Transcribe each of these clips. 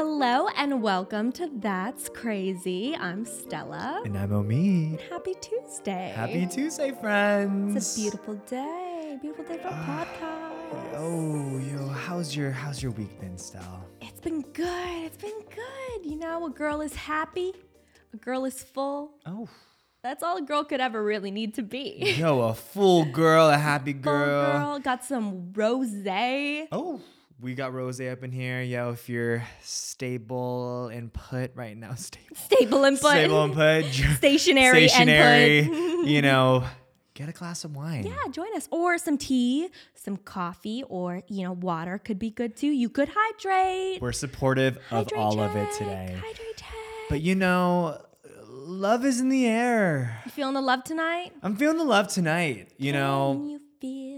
Hello and welcome to That's Crazy. I'm Stella. And I'm Omid. Happy Tuesday. Happy Tuesday, friends. It's a beautiful day. Beautiful day for ah, a podcast. Oh, yo, how's your how's your week been, Stella? It's been good. It's been good. You know, a girl is happy. A girl is full. Oh, That's all a girl could ever really need to be. yo, a full girl, a happy Full girl. girl. Got some rosé. Oh, we got Rose up in here. Yo, if you're stable and put right now, stable, Stable input. stable and put, Stationary, stationary. input. you know, get a glass of wine. Yeah, join us. Or some tea, some coffee, or you know, water could be good too. You could hydrate. We're supportive of Hydrate all of it today. Hydrate check. But you know, love is in the air. you feeling the love tonight? I'm feeling the love tonight. You know, you feel?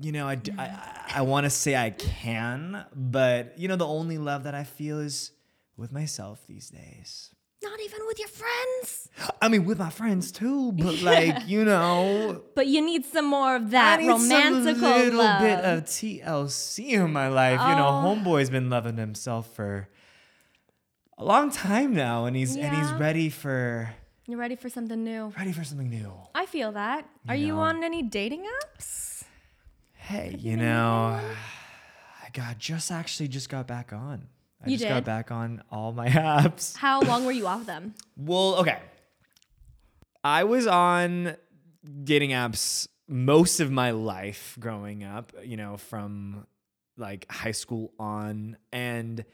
You know, I, mm-hmm. I, I want to say I can, but you know, the only love that I feel is with myself these days. Not even with your friends. I mean, with my friends too, but like, you know, But you need some more of that I need romantical some little love. bit of TLC in my life. You know, Oh. homeboy's been loving himself for a long time now, and he's and he's ready for You're ready for something new. ready for something new. I feel that. Are you on any dating apps? Hey, you know, I got just actually just got back on. I You just did? got back on all my apps. How long were you off them? Well, okay. I was on dating apps most of my life growing up, you know, from like high school on. And,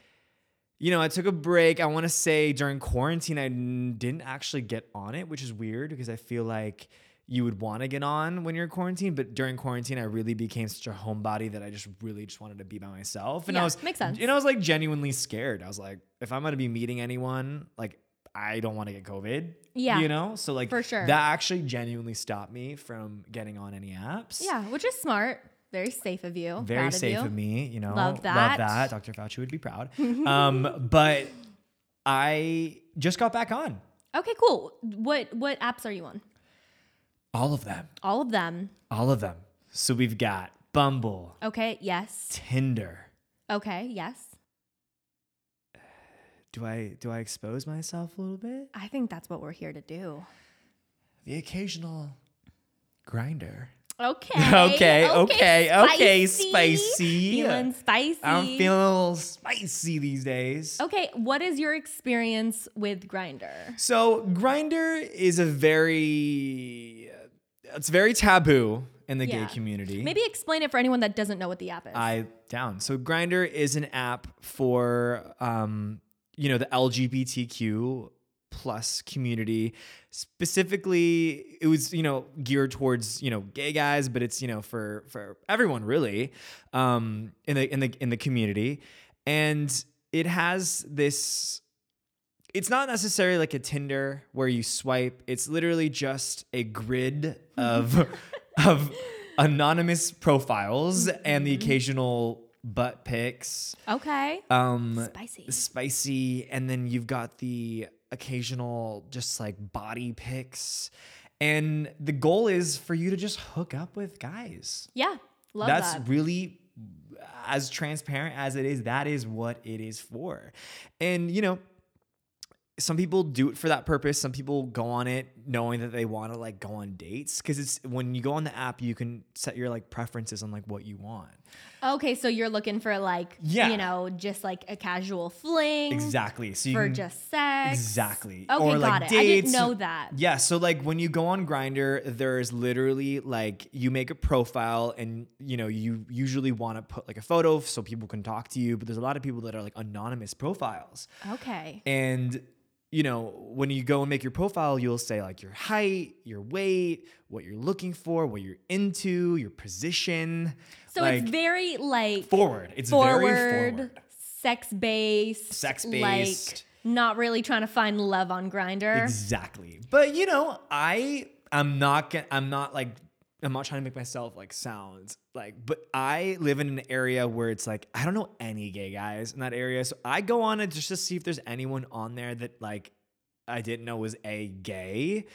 you know, I took a break. I want to say during quarantine, I n- didn't actually get on it, which is weird because I feel like you would want to get on when you're in quarantine. But during quarantine, I really became such a homebody that I just really just wanted to be by myself. And I Yeah, was, makes sense. And I was like genuinely scared. I was like, if I'm going to be meeting anyone, like, I don't want to get COVID. Yeah, You know? So, like, for sure. that actually genuinely stopped me from getting on any apps. Yeah, which is smart. Very safe of you. Very Proud safe of, of, me, you know. Love that. Love that. Dr. Fauci would be proud. um, but I just got back on Okay, cool. What what apps are you on? All of them. All of them. All of them. So we've got Bumble, Okay, yes. Tinder. Okay, yes. Do I do I expose myself a little bit? I think that's what we're here to do. The occasional Grindr. Okay. Okay, okay, okay, spicy. I'm feeling spicy. I'm feeling a little spicy these days. Okay, what is your experience with Grindr? So Grindr is a very it's very taboo in the Yeah. gay community. Maybe explain it for anyone that doesn't know what the app is. I down. So Grindr is an app for um, you know, the LGBTQ plus community. Specifically, it was, you know, geared towards, you know, gay guys, but it's, you know, for for everyone really, um, in the in the in the community. And it has this it's not necessarily like a Tinder where you swipe. It's literally just a grid of of anonymous profiles and the occasional butt pics. okay. Um Spicy. spicy and then you've got the occasional just like body pics. And the goal is for you to just hook up with guys. Yeah. Love that. That's that. really as transparent as it is, that is what it is for. And you know, some people do it for that purpose. Some people go on it knowing that they want to like go on dates because it's when you go on the app, you can set your like preferences on like what you want. Okay, so you're looking for like, Yeah. you know, just like a casual fling Exactly. So for can- just sex. Exactly. Okay, Or, got like, it. I didn't know that. Yeah, so like when you go on Grindr, there's literally like you make a profile and you know, you usually want to put like a photo so people can talk to you, but there's a lot of people that are like anonymous profiles. Okay. And you know, when you go and make your profile, you'll say like your height, your weight, what you're looking for, what you're into, your position. So like, it's very like forward. It's forward, very forward. sex based, Sex-based. like not really trying to find love on Grindr. Exactly. But you know, I I'm not gonna I'm not like I'm not trying to make myself like sound like, but I live in an area where it's like I don't know any gay guys in that area, so I go on it just to see if there's anyone on there that like I didn't know was a gay,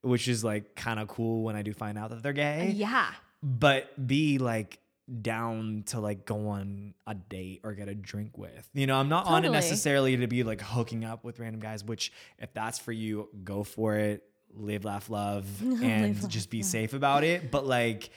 which is like kind of cool when I do find out that they're gay. Yeah. But B like down to like go on a date or get a drink with. You know, I'm not on it necessarily to be like hooking up with random guys, which if that's for you, go for it. Live, laugh, love, and laugh, just be love. safe about it. But like,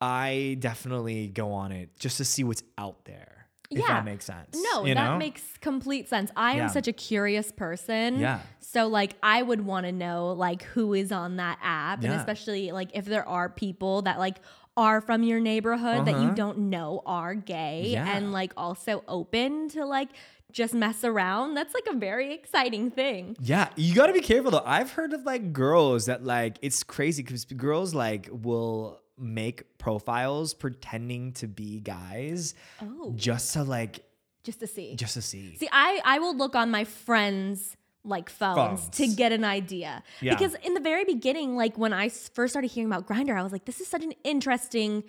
I definitely go on it just to see what's out there. If Yeah. that makes sense. No, you that know? makes complete sense. I am Yeah. such a curious person. Yeah. So like I would want to know like who is on that app and especially like if there are people that like are from your neighborhood that you Uh-huh. don't know are gay Yeah. and like also open to like just mess around. That's like a very exciting thing. Yeah, you got to be careful though. I've heard of like girls that like it's crazy because girls like will make profiles pretending to be guys Oh. just to like Just to see. just to see. See, I I will look on my friends like phones, to get an idea Yeah. because in the very beginning, like when I first started hearing about Grindr, I was like, this is such an interesting,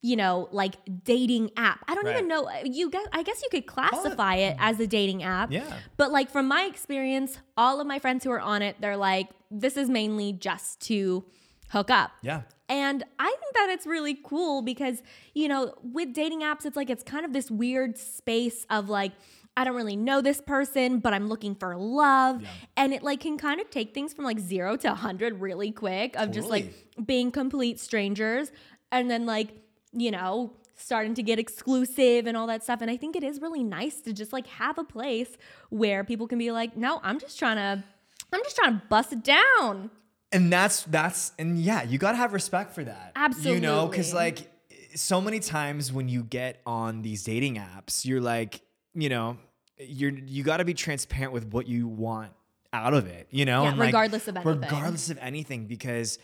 you know, like dating app. I don't Right. even know uh, you guess. I guess you could classify it oh. as a dating app. Yeah. But like from my experience, all of my friends who are on it, they're like, this is mainly just to hook up. Yeah. And I think that it's really cool because, you know, with dating apps, it's like it's kind of this weird space of like, I don't really know this person, but I'm looking for love. Yeah. And it like can kind of take things from like zero to 100 really quick of just like being complete strangers and then like, you know, starting to get exclusive and all that stuff. And I think it is really nice to just like have a place where people can be like, no, I'm just trying to, I'm just trying to bust it down. and that's that's and yeah you gotta have respect for that Absolutely. you know because like so many times when you get on these dating apps you're like you know you're you gotta be transparent with what you want out of it you know Yeah, and, like, regardless of anything. regardless of anything because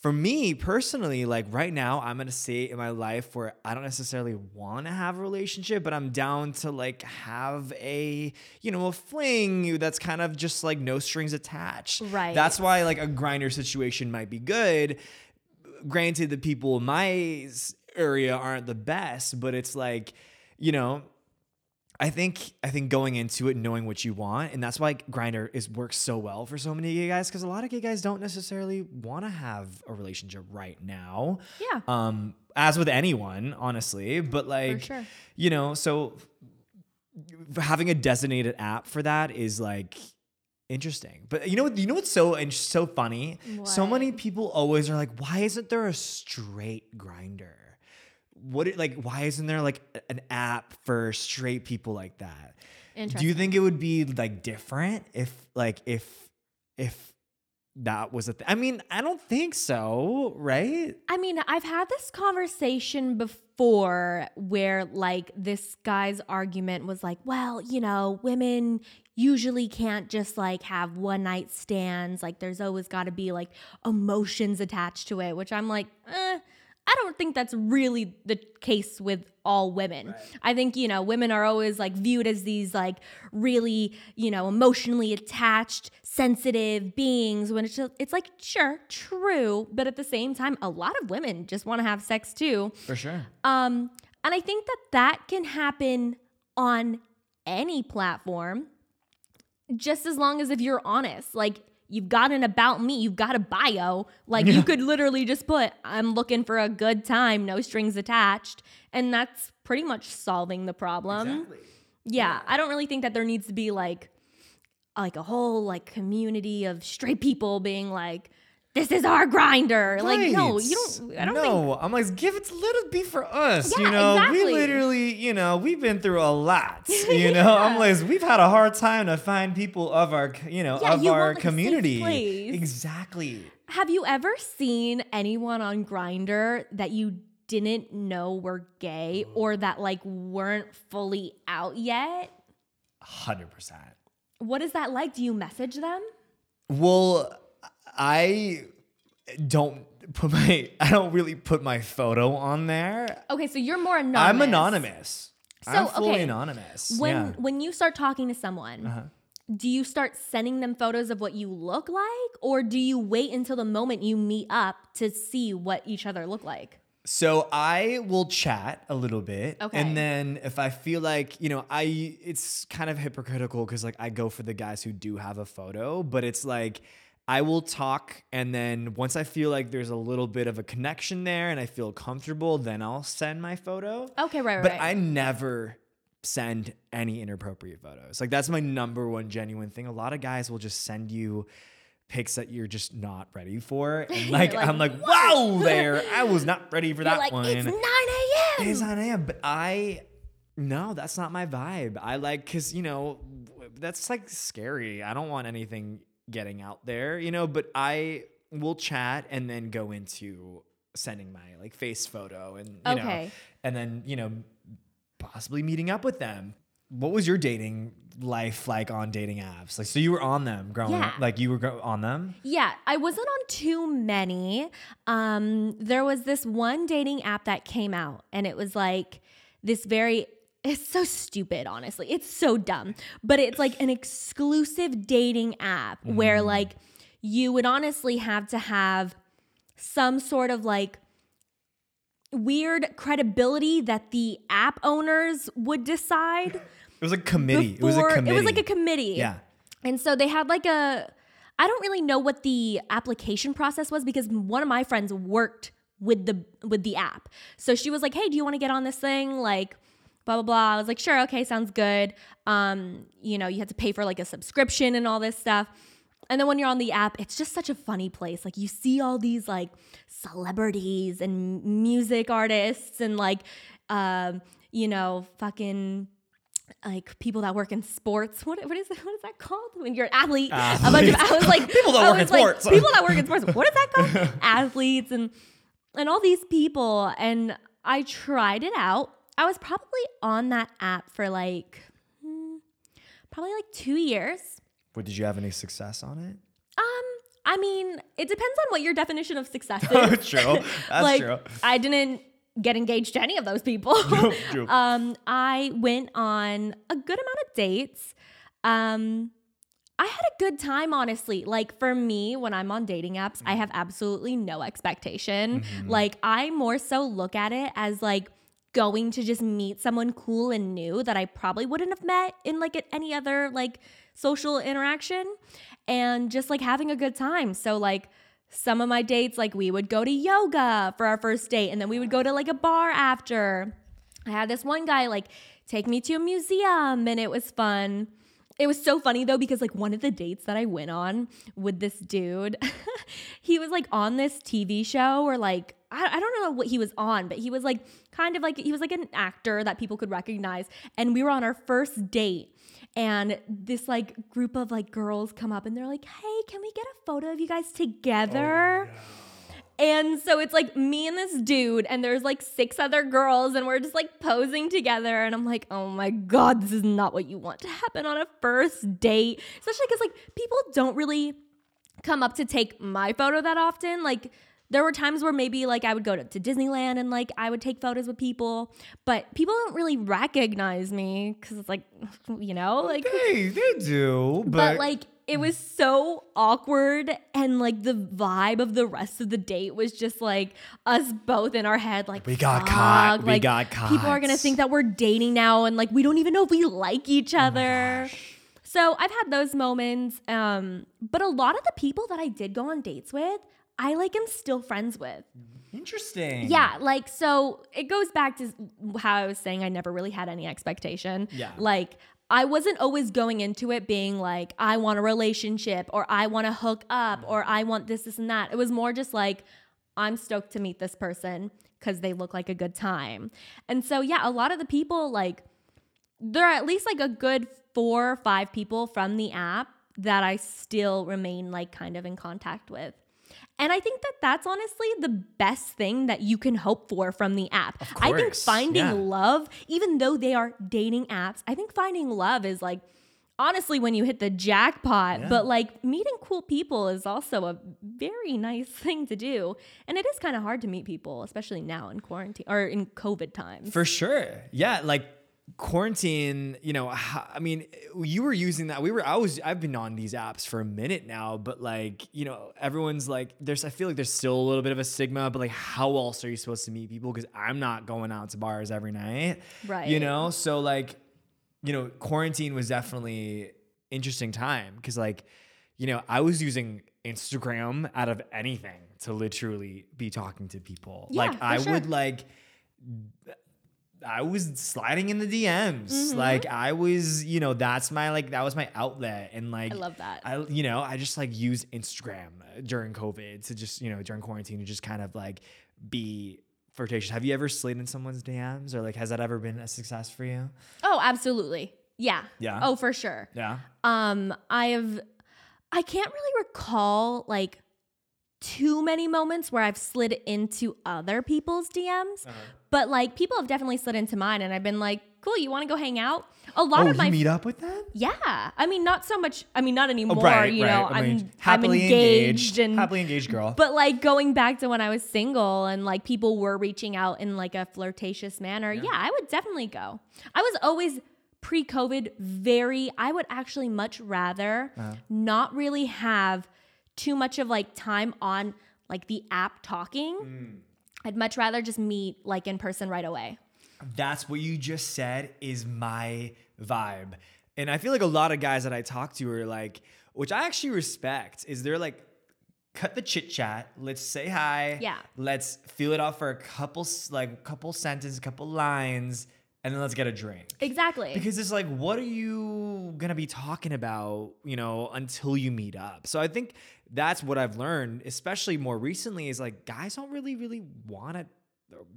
for me personally like right now i'm in a state in my life where i don't necessarily want to have a relationship but i'm down to like have a you know a fling that's kind of just like no strings attached Right. that's why like a Grindr situation might be good granted the people in my area aren't the best but it's like you know I think I think going into it knowing what you want, and that's why Grindr is works so well for so many gay guys because a lot of gay guys don't necessarily want to have a relationship right now. Yeah. Um, as with anyone, honestly, but like sure. you know, so having a designated app for that is like interesting. But you know, what- you know what's so and so funny? So many people always are like, why isn't there a straight Grindr? What it, like? Why isn't there like an app for straight people like that? Do you think it would be like different if like if if that was a thing? I mean, I don't think so, right? I mean, I've had this conversation before where like this guy's argument was like, well, you know, women usually can't just like have one night stands. Like there's always got to be like emotions attached to it, which I'm like, eh, I don't think that's really the case with all women. I think, you know, women are always like viewed as these like really, you know, emotionally attached, sensitive beings when it's just, it's like, sure, true. But at the same time, a lot of women just want to have sex too. For sure. Um, and I think that that can happen on any platform, just as long as if you're honest. Like you've got an about me, you've got a bio. Like you could literally just put, "I'm looking for a good time, no strings attached," and that's pretty much solving the problem. Yeah, I don't really think that there needs to be like like a whole like community of straight people being like, "This is our Grindr." Like, no, you don't. I don't think no, I'm like, give it a little bit for us. Yeah, you know, exactly. we literally, you know, we've been through a lot. You know, I'm like, we've had a hard time to find people of our, you know, Yeah, of you our want, like, community. Exactly. Have you ever seen anyone on Grindr that you didn't know were gay mm. or that like weren't fully out yet? Hundred percent. What is that like? Do you message them? Well, I don't put my, I don't really put my photo on there. Okay, so you're more anonymous. I'm anonymous. I'm So, fully okay, anonymous. When yeah. Uh-huh. when you start talking to someone, do you start sending them photos of what you look like or do you wait until the moment you meet up to see what each other look like? So I will chat a little bit, Okay. and then if I feel like you know, I it's kind of hypocritical because like I go for the guys who do have a photo, but it's like I will talk and then once I feel like there's a little bit of a connection there and I feel comfortable, then I'll send my photo. Okay, right, right. But right. I never send any inappropriate photos. Like that's my number one genuine thing. A lot of guys will just send you pics that you're just not ready for. And like, like, I'm like, wow, there. I was not ready for You're that like, one. it's 9 a.m. It's 9 a.m. But I, no, that's not my vibe. I like, cause you know, that's like scary. I don't want anything getting out there, you know, but I will chat and then go into sending my like face photo and, you know, Okay. and then, you know, possibly meeting up with them. What was your dating life like on dating apps? Like, so you were on them growing Yeah. up, like you were on them? Yeah, I wasn't on too many. Um, there was this one dating app that came out, and it was like this very. It's so stupid, honestly. It's so dumb, but it's like an exclusive dating app where mm. like you would honestly have to have some sort of like weird credibility that the app owners would decide. It was a committee. it was a committee. It was like a committee. Yeah. And so they had like a I don't really know what the application process was because one of my friends worked with the with the app. So she was like, "Hey, do you want to get on this thing?" like blah blah blah. I was like, "Sure, okay, sounds good." Um, you know, you had to pay for like a subscription and all this stuff. And then when you're on the app, it's just such a funny place. Like you see all these like celebrities and music artists and like um, you know, fucking like people that work in sports. What what is what is that called? When you're an athlete, a bunch of I was like People that I work in like, sports. People that work in sports. What is that called? Athletes and and all these people. And I tried it out. I was probably on that app for like hmm, probably like two years. But did you have any success on it? Um, I mean, it depends on what your definition of success is. true. That's like, true. I didn't get engaged to any of those people. um, I went on a good amount of dates. Um, I had a good time, honestly. Like for me, when I'm on dating apps, I have absolutely no expectation. Like I more so look at it as like going to just meet someone cool and new that I probably wouldn't have met in like any other like social interaction and just like having a good time. So like some of my dates like we would go to yoga for our first date and then we would go to like a bar after. I had this one guy like take me to a museum and it was fun. It was so funny though because like one of the dates that I went on with this dude, he was like on this TV show or like I, I don't know what he was on, but he was like kind of like he was like an actor that people could recognize. And we were on our first date. And this like group of like girls come up and they're like, "Hey, can we get a photo of you guys together?" Oh, and so it's like me and this dude, and there's like six other girls, and we're just like posing together. And I'm like, oh my God, this is not what you want to happen on a first date. Especially because like people don't really come up to take my photo that often. Like, there were times where maybe like I would go to, to Disneyland and like I would take photos with people, but people don't really recognize me because it's like, you know, like Hey, they do, but, but, like it was so awkward and like the vibe of the rest of the date was just like us both in our head like We got caught. We like, got people are gonna think that we're dating now and like we don't even know if we like each other so i've had those moments um but a lot of the people that i did go on dates with i like am still friends with interesting. yeah, like so it goes back to how I was saying I never really had any expectation. Yeah. Like I wasn't always going into it being like I want a relationship or I want to hook up or I want this this and that. It was more just like I'm stoked to meet this person cuz they look like a good time. And so yeah, a lot of the people like there are at least like a good 4 or 5 people from the app that I still remain like kind of in contact with. And I think that that's honestly the best thing that you can hope for from the app. I think finding yeah. love, even though they are dating apps, I think finding love is like honestly when you hit the jackpot. Yeah. But like meeting cool people is also a very nice thing to do. And it is kind of hard to meet people, especially now in quarantine or in COVID times. For sure. Yeah, like quarantine, you know, I mean, you were using that. We were I was I've been on these apps for a minute now, but like, you know, everyone's like there's I feel like there's still a little bit of a stigma, but like how else are you supposed to meet people cuz I'm not going out to bars every night. Right. You know? So like, you know, quarantine was definitely interesting time cuz like, you know, I was using Instagram out of anything to literally be talking to people. Yeah, like I sure. would like I was sliding in the DMs. Mm-hmm. Like I was, you know, that's my like that was my outlet and like I love that. I you know, I just like use Instagram during COVID to just, you know, during quarantine to just kind of like be flirtatious. Have you ever slid in someone's DMs or like has that ever been a success for you? oh, absolutely. Yeah. Yeah. Oh, for sure. Yeah. Um, I have, I can't really recall like too many moments where I've slid into other people's DMs, Uh-huh. but like people have definitely slid into mine, and I've been like, "Cool, you want to go hang out?" A lot Oh, of my meet up with them? yeah, I mean, not so much. I mean, not anymore. right, you right. know, I I'm mean, I'm happily engaged, engaged, and happily engaged girl. but like going back to when I was single and like people were reaching out in like a flirtatious manner, yeah, I would definitely go. I was always pre COVID very, I would actually much rather Uh-huh. not really have too much of like time on like the app talking. Mm. I'd much rather just meet like in person right away. That's what you just said is my vibe. And I feel like a lot of guys that I talk to are like, which I actually respect, is they're like, cut the chit chat. Let's say hi. Yeah. Let's feel it out for a couple, like, couple sentences, a couple lines, and then let's get a drink. Exactly. Because it's like, what are you gonna be talking about, you know, until you meet up? So I think that's what I've learned, especially more recently, is like guys don't really, really want to,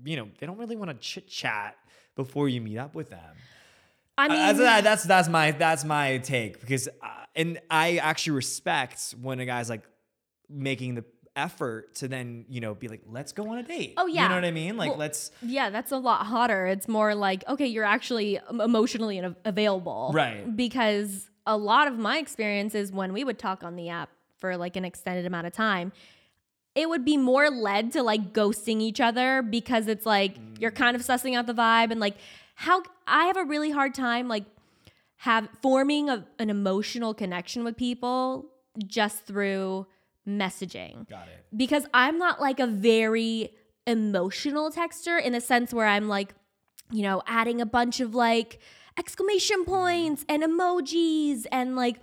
you know, they don't really want to chit chat before you meet up with them. I mean, Uh, that's, that's that's my that's my take because, uh, and I actually respect when a guy's like making the effort to then you know be like, let's go on a date. Oh, yeah. you know what I mean? Like Well, let's Yeah, that's a lot hotter. It's more like, okay, you're actually emotionally available. Right. Because a lot of my experience is when we would talk on the app for like an extended amount of time, it would be more led to like ghosting each other because it's like you're kind of sussing out the vibe and like how I have a really hard time like have forming a, an emotional connection with people just through messaging got it. because I'm not like a very emotional texter in a sense where I'm like, you know, adding a bunch of like exclamation points and emojis and like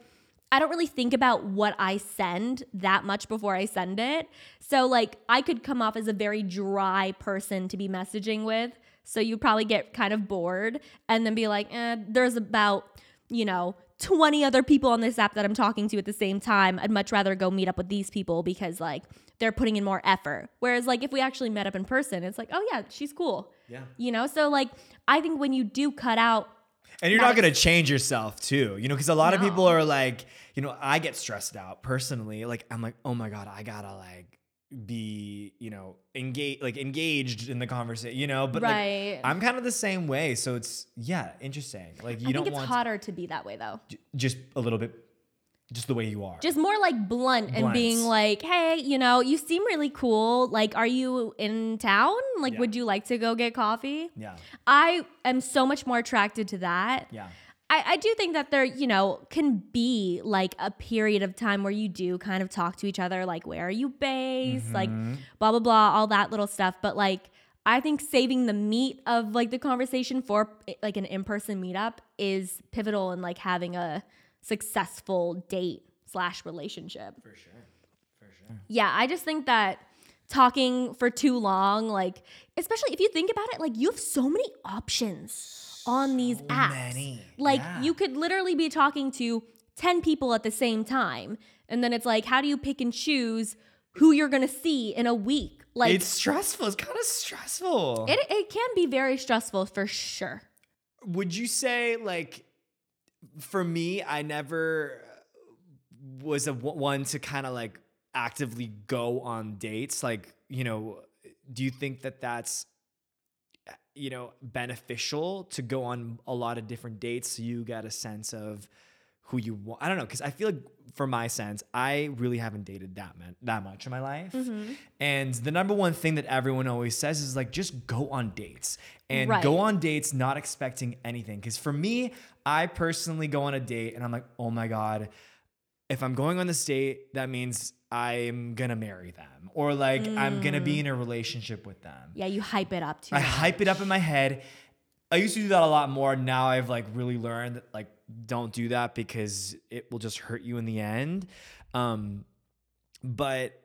I don't really think about what I send that much before I send it. So like I could come off as a very dry person to be messaging with. So you'd probably get kind of bored and then be like, eh, there's about, you know, 20 other people on this app that I'm talking to at the same time. I'd much rather go meet up with these people because like they're putting in more effort. Whereas like if we actually met up in person, it's like, oh yeah, she's cool. Yeah. You know? So like I think when you do cut out And you're not going to change yourself too, you know, because a lot of people are like, you know, I get stressed out personally. Like, I'm like, oh my God, I gotta like be, you know, engage, like engaged in the conversation, you know, but Right. like, I'm kind of the same way. So it's, yeah, interesting. Like, you I don't think it's want hotter to be that way though. j- just a little bit, just the way you are. Just more like blunt and being like, hey, you know, you seem really cool. Like, are you in town? Like, Yeah. would you like to go get coffee? yeah. I am so much more attracted to that. Yeah. I, I do think that there, you know, can be like a period of time where you do kind of talk to each other, like, where are you based? Like, Mm-hmm. blah, blah, blah, all that little stuff. But like, I think saving the meat of like the conversation for like an in person meetup is pivotal in like having a successful date slash relationship. For sure. For sure. Yeah, I just think that talking for too long, like, especially if you think about it, like, you have so many options on these apps. many, Like, yeah. you could literally be talking to 10 people at the same time. And then it's like, how do you pick and choose who you're gonna see in a week? Like, it's stressful. It's kind of stressful. it, it can be very stressful for sure. would you say like for me i never was a w- one to kind of like actively go on dates like you know do you think that that's you know beneficial to go on a lot of different dates so you get a sense of who you want i don't know because i feel like for my sense i really haven't dated that man- that much in my life. Mm-hmm. And the number one thing that everyone always says is like just go on dates. And Right. go on dates not expecting anything because for me i personally go on a date and i'm like oh my god if i'm going on this date that means i'm gonna marry them or like i'm gonna be in a relationship with them Yeah, you hype it up too. I much. hype it up in my head. I used to do that a lot more. Now I've like really learned that like don't do that because it will just hurt you in the end. Um, but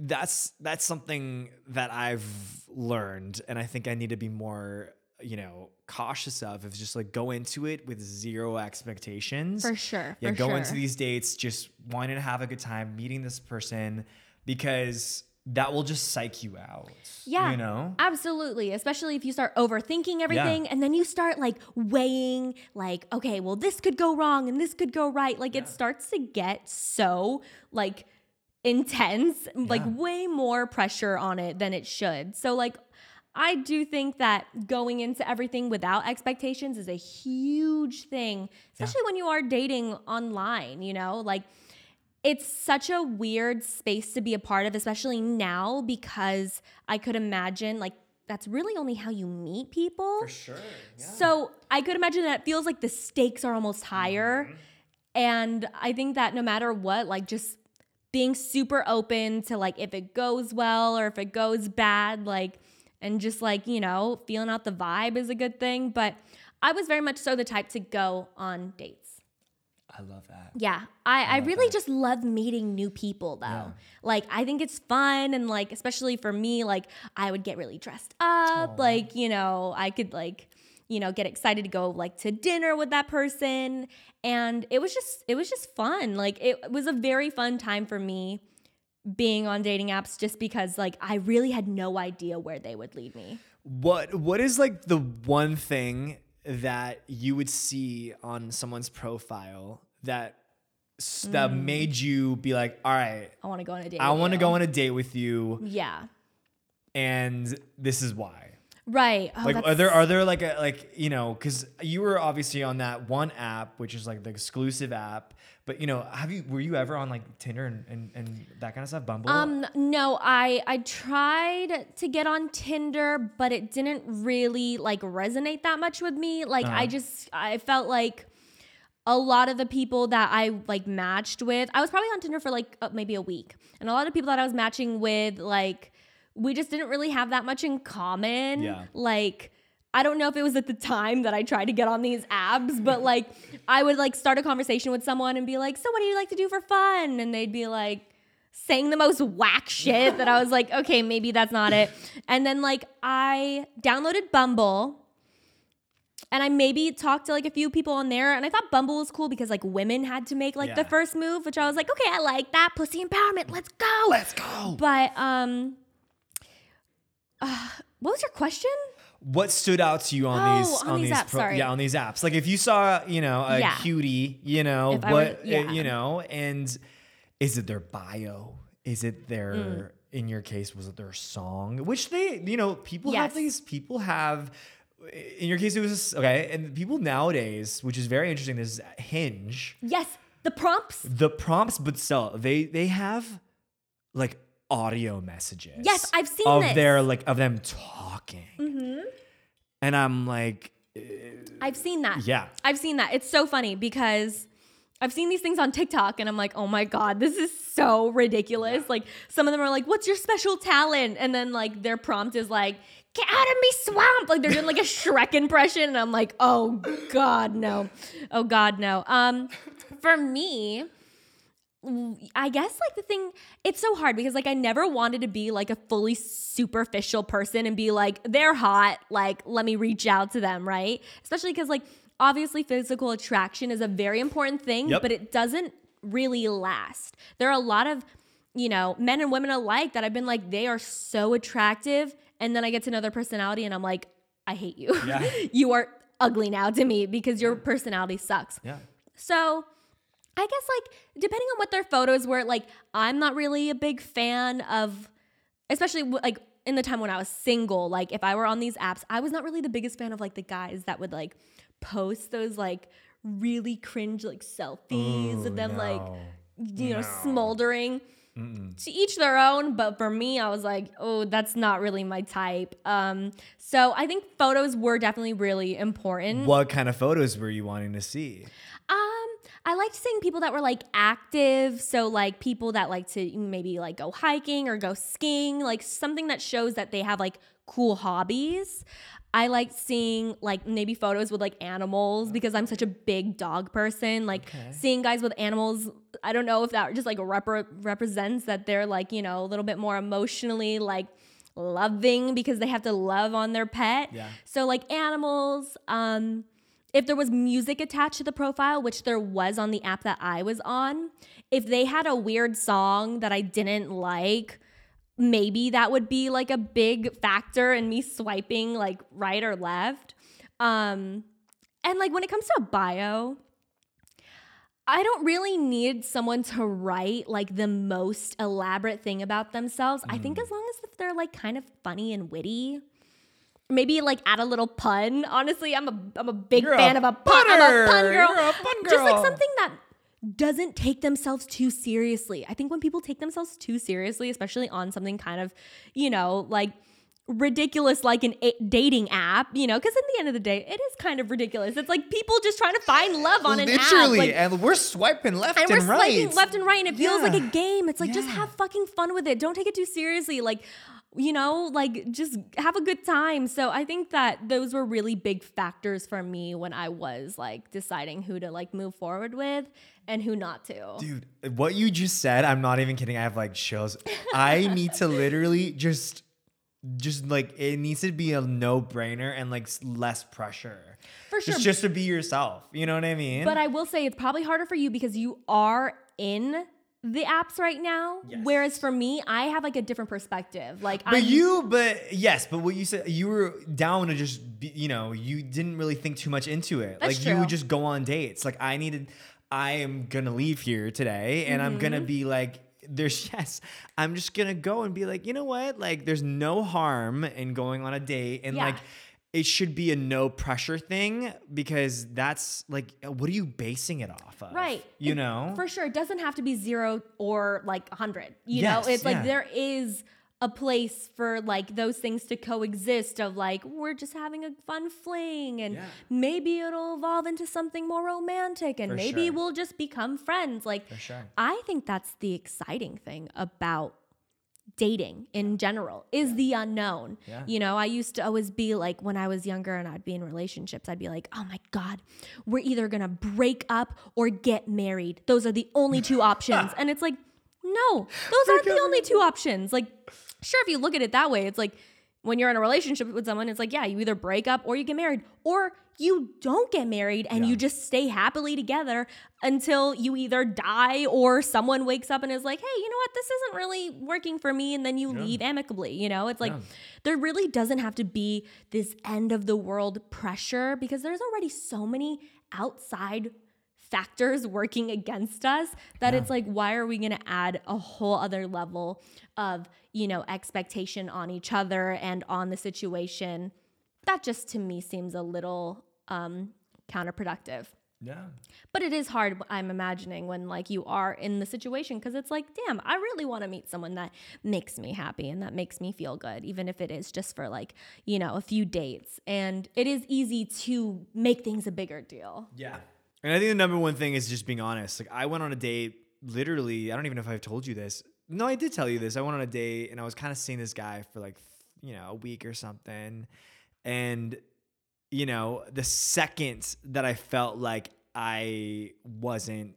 that's that's something that I've learned, and I think I need to be more, you know, cautious of. Is just like go into it with zero expectations. For sure. Yeah, for go sure. into these dates just wanting to have a good time, meeting this person, because that will just psych you out. Yeah. you know. Absolutely. Especially if you start overthinking everything and then you start like weighing, like, okay, well, this could go wrong and this could go right. Like, it starts to get so like intense, like, way more pressure on it than it should. So, like, I do think that going into everything without expectations is a huge thing, especially when you are dating online, you know? Like, it's such a weird space to be a part of, especially now, because I could imagine like that's really only how you meet people. For sure. So I could imagine that it feels like the stakes are almost higher. Mm-hmm. And I think that no matter what, like just being super open to like if it goes well or if it goes bad, like, and just like, you know, feeling out the vibe is a good thing. But I was very much so the type to go on dates. I love that. Yeah, I, I, love really that. just love meeting new people though. Yeah. Like I think it's fun and like especially for me, like I would get really dressed up. Aw. Like, you know, I could like, you know, get excited to go like to dinner with that person. And it was just it was just fun. Like it was a very fun time for me being on dating apps just because like I really had no idea where they would lead me. What what is like the one thing that you would see on someone's profile that that Mm. made you be like, all right, I want to go on a date. I want to go on a date with you, Yeah. and this is why. Right. Oh, like, are there are there like a like you know because you were obviously on that one app which is like the exclusive app, but you know have you were you ever on like Tinder and and, and that kind of stuff, Bumble? Um no, I I tried to get on Tinder, but it didn't really like resonate that much with me. Like Uh-huh. I just I felt like a lot of the people that I like matched with, I was probably on Tinder for like uh, maybe a week. And a lot of people that I was matching with like we just didn't really have that much in common. Yeah. Like I don't know if it was at the time that I tried to get on these apps, but like I would like start a conversation with someone and be like, "So what do you like to do for fun?" And they'd be like saying the most whack shit that I was like, "Okay, maybe that's not it." And then like I downloaded Bumble and I maybe talked to like a few people on there and I thought Bumble was cool because like women had to make like the first move, which I was like, "Okay, I like that. Pussy empowerment. Let's go." Let's go. But um uh, what was your question? what stood out to you on Oh, these on these apps, sorry. yeah on these apps like if you saw you know a Yeah. cutie you know If what were- uh, yeah. you know and is it their bio is it their Mm. in your case was it their song which they you know people have these people have in your case it was okay and people nowadays which is very interesting this is hinge Yes, the prompts. the prompts but still they they have like audio messages Yes, I've seen of this. Mm-hmm. their like of them talking and i'm like I've seen that. yeah I've seen that. It's so funny because I've seen these things on TikTok and I'm like, oh my God, this is so ridiculous. Like some of them are like, what's your special talent? And then like their prompt is like, get out of me swamp. Like they're doing like a Shrek impression. And I'm like, oh God, no. Oh God, no. Um, for me, I guess like the thing, it's so hard because like I never wanted to be like a fully superficial person and be like, they're hot, like let me reach out to them, right? Especially because like obviously physical attraction is a very important thing, Yep. but it doesn't really last. There are a lot of, you know, men and women alike that I've been like, they are so attractive. And then I get to know their personality and I'm like, I hate you. Yeah. you are ugly now to me because your personality sucks. yeah So I guess like depending on what their photos were, like I'm not really a big fan of, especially like in the time when I was single. Like if I were on these apps, I was not really the biggest fan of like the guys that would like post those like really cringe like selfies of them like you know smoldering. To each their own, but for me, I was like, oh, that's not really my type. Um, so I think photos were definitely really important. what kind of photos were you wanting to see Um, I liked seeing people that were like active. So, like people that like to maybe like go hiking or go skiing, like something that shows that they have like cool hobbies. I liked seeing like maybe photos with like animals because I'm such a big dog person. Like Okay. seeing guys with animals, I don't know if that just like repre- represents that they're like, you know, a little bit more emotionally like loving because they have to love on their pet. Yeah. So like animals, um if there was music attached to the profile, which there was on the app that I was on, if they had a weird song that I didn't like, maybe that would be like a big factor in me swiping like right or left. Um, and like when it comes to a bio, I don't really need someone to write like the most elaborate thing about themselves. I think as long as if they're like kind of funny and witty, maybe like add a little pun. Honestly, I'm a I'm a big You're a fan of a pun. I'm a pun girl. You're a pun Just like something that doesn't take themselves too seriously. I think when people take themselves too seriously, especially on something kind of, you know, like ridiculous like an a- dating app, you know, because at the end of the day, it is kind of ridiculous. It's like people just trying to find love on an app. Literally, Like, and we're swiping left and and, we're right. swiping left and right, and it feels like a game. It's like just have fucking fun with it. Don't take it too seriously. Like, you know, like just have a good time. So I think that those were really big factors for me when I was like deciding who to like move forward with and who not to. Dude, what you just said, I'm not even kidding. I have like chills. I need to literally just, just like, it needs to be a no brainer and like less pressure. For sure. Just, just to be yourself. You know what I mean? But I will say it's probably harder for you because you are in the apps right now. Yes. Whereas for me, I have like a different perspective. Like But I'm, you, but yes, but what you said, you were down to just, be, you know, you didn't really think too much into it. Like you would just go on dates. Like I needed, I am gonna leave here today, and I'm gonna Mm-hmm. be like, there's yes, I'm just gonna go and be like, you know what? Like, there's no harm in going on a date, and Yeah. like. It should be a no pressure thing because that's like, what are you basing it off of? Right. You It- know? For sure. It doesn't have to be zero or like 100. You Yes, know, it's yeah. like there is a place for like those things to coexist of like, we're just having a fun fling and Yeah. maybe it'll evolve into something more romantic and For maybe sure. we'll just become friends. Like, For sure. I think that's the exciting thing about dating in general is the unknown. Yeah. You know, I used to always be like when I was younger and I'd be in relationships, I'd be like, "Oh my god, we're either going to break up or get married. Those are the only two options." and it's like, "No, those aren't the only two options." Like, sure if you look at it that way, it's like when you're in a relationship with someone, it's like, yeah, you either break up or you get married, or you don't get married and you just stay happily together until you either die or someone wakes up and is like, hey, you know what? This isn't really working for me. And then you leave amicably. You know, it's like Yeah. there really doesn't have to be this end of the world pressure because there's already so many outside factors working against us that it's like why are we going to add a whole other level of you know expectation on each other and on the situation that just to me seems a little um counterproductive Yeah. but it is hard i'm imagining when like you are in the situation because it's like damn i really want to meet someone that makes me happy and that makes me feel good even if it is just for like you know a few dates and it is easy to make things a bigger deal Yeah. And I think the number one thing is just being honest. Like I went on a date literally, I don't even know if I've told you this. No, I did tell you this. I went on a date and I was kind of seeing this guy for like, you know, a week or something. And you know, the second that I felt like I wasn't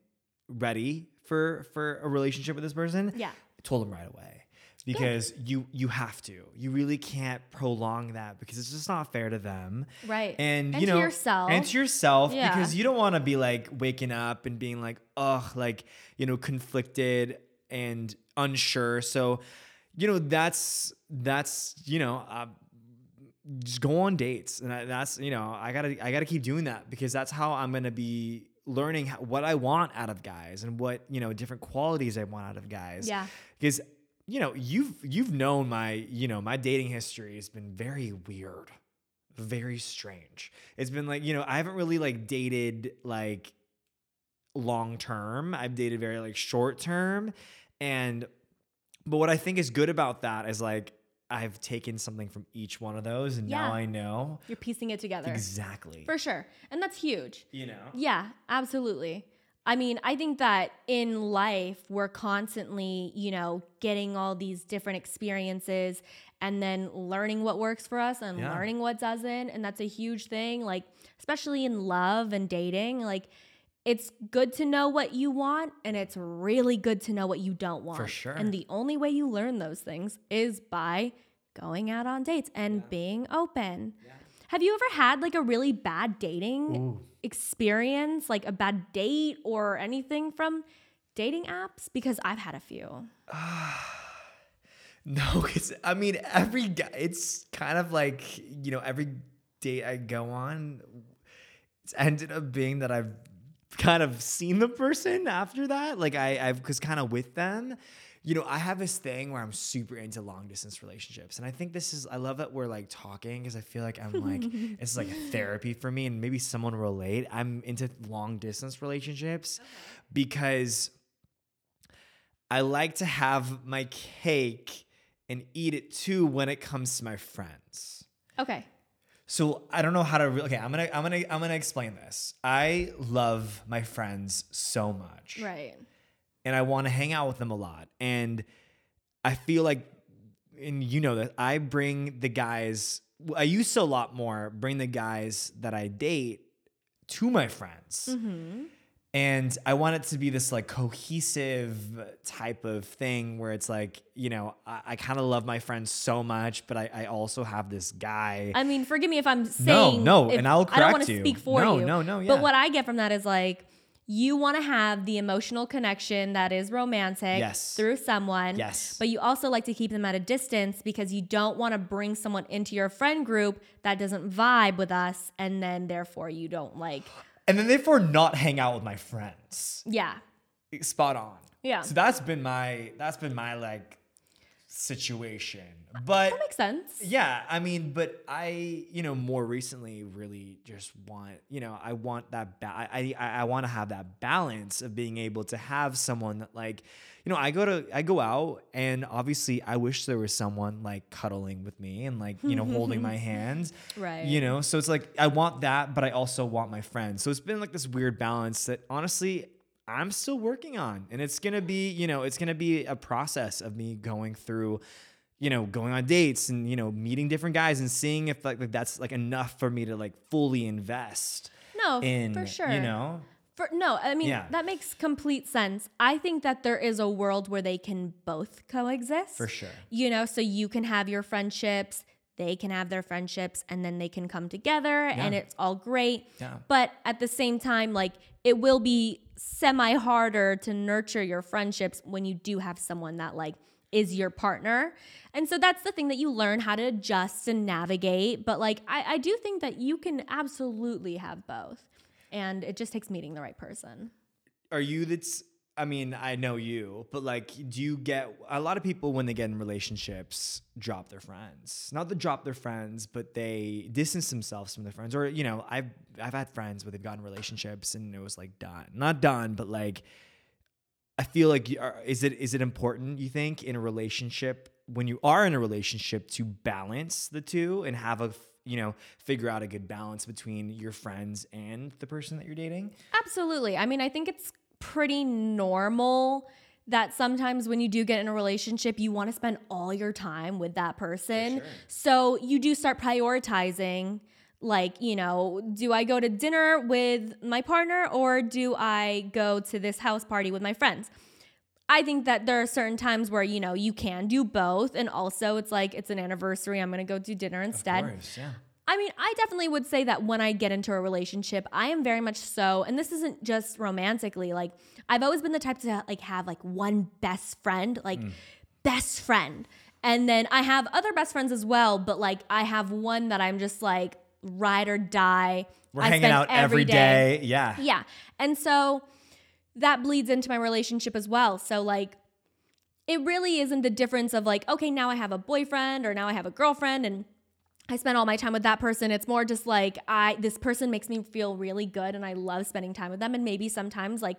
ready for for a relationship with this person, Yeah. I told him right away. Because you you have to. You really can't prolong that because it's just not fair to them. Right. And, And you to know yourself. and to yourself Yeah. because you don't want to be like waking up and being like ugh like you know conflicted and unsure so you know that's that's you know uh, just go on dates. And I, that's you know i gotta i gotta keep doing that because that's how i'm gonna be learning what i want out of guys and what you know different qualities i want out of guys. Yeah. because you know you've you've known my you know my dating history has been very weird very strange. It's been like you know i haven't really like dated like long term. I've dated very like short term. And but what i think is good about that is like i've taken something from each one of those and now i know You're piecing it together. exactly For sure. And that's huge. you know Yeah, absolutely. I mean, I think that in life, we're constantly, you know, getting all these different experiences and then learning what works for us and Yeah. learning what doesn't. And that's a huge thing. Like, especially in love and dating, like, it's good to know what you want and it's really good to know what you don't want. For sure. And the only way you learn those things is by going out on dates and being open. Have you ever had like a really bad dating experience, like a bad date or anything from dating apps? Because I've had a few. No, because I mean, every guy, it's kind of like, you know, every date I go on, it's ended up being that I've kind of seen the person after that. Like, I, I've was kind of with them. You know, I have this thing where I'm super into long distance relationships. And I think this is, I love that we're like talking because I feel like I'm like, it's like a therapy for me and maybe someone will relate. I'm into long distance relationships because I like to have my cake and eat it too when it comes to my friends. Okay. So I don't know how to. Re- okay, I'm gonna I'm gonna I'm gonna explain this. I love my friends so much, Right. and I want to hang out with them a lot. And I feel like, and you know that I bring the guys. I used to a lot more bring the guys that I date to my friends. Mm-hmm. And I want it to be this like cohesive type of thing where it's like, you know, I, I kind of love my friends so much, but I, I also have this guy. I mean, forgive me if I'm saying no, if- and I'll I don't want correct to speak for No, you. no, no, yeah. But what I get from that is like you want to have the emotional connection that is romantic Yes. through someone. Yes. But you also like to keep them at a distance because you don't want to bring someone into your friend group that doesn't vibe with us and then therefore you don't like and then therefore not hang out with my friends. yeah. Spot on. Yeah. So that's been my that's been my like situation. But That makes sense. Yeah, I mean, but I, you know, more recently really just want, you know, I want that ba- I I, I want to have that balance of being able to have someone that like, you know, I go to I go out and obviously I wish there was someone like cuddling with me and like, you know, holding my hands. Right. You know, so it's like I want that, but I also want my friends. So it's been like this weird balance that honestly I'm still working on. And it's going to be, you know, it's going to be a process of me going through you know, going on dates and you know, meeting different guys and seeing if like, like that's like enough for me to like fully invest No, in, for sure. you know. For, no, I mean Yeah. that makes complete sense. I think that there is a world where they can both coexist. For sure. You know, so you can have your friendships, they can have their friendships, and then they can come together and it's all great. Yeah. But at the same time, like it will be semi harder to nurture your friendships when you do have someone that like is your partner. And so that's the thing that you learn how to adjust and navigate. But like I, I do think that you can absolutely have both. And it just takes meeting the right person. Are you that's I mean, I know you, but like do you get a lot of people when they get in relationships drop their friends. Not to drop their friends, but they distance themselves from their friends. Or, you know, I've I've had friends where they've gotten relationships and it was like done. Not done, but like I feel like is it is it important you think in a relationship when you are in a relationship to balance the two and have a you know figure out a good balance between your friends and the person that you're dating? Absolutely. I mean, I think it's pretty normal that sometimes when you do get in a relationship, you want to spend all your time with that person. So you do start prioritizing, like, you know, do I go to dinner with my partner or do I go to this house party with my friends? I think that there are certain times where, you know, you can do both. And also, it's like, it's an anniversary. I'm going to go do dinner instead. yeah. I mean, I definitely would say that when I get into a relationship, I am very much so, and this isn't just romantically. Like, I've always been the type to like have like one best friend, like Mm. best friend, and then I have other best friends as well. But like, I have one that I'm just like ride or die. We're I hanging out every day. Yeah. yeah. And so that bleeds into my relationship as well. So, like, it really isn't the difference of like, okay, now I have a boyfriend or now I have a girlfriend and I spend all my time with that person. It's more just like, I, this person makes me feel really good and I love spending time with them. And maybe sometimes, like,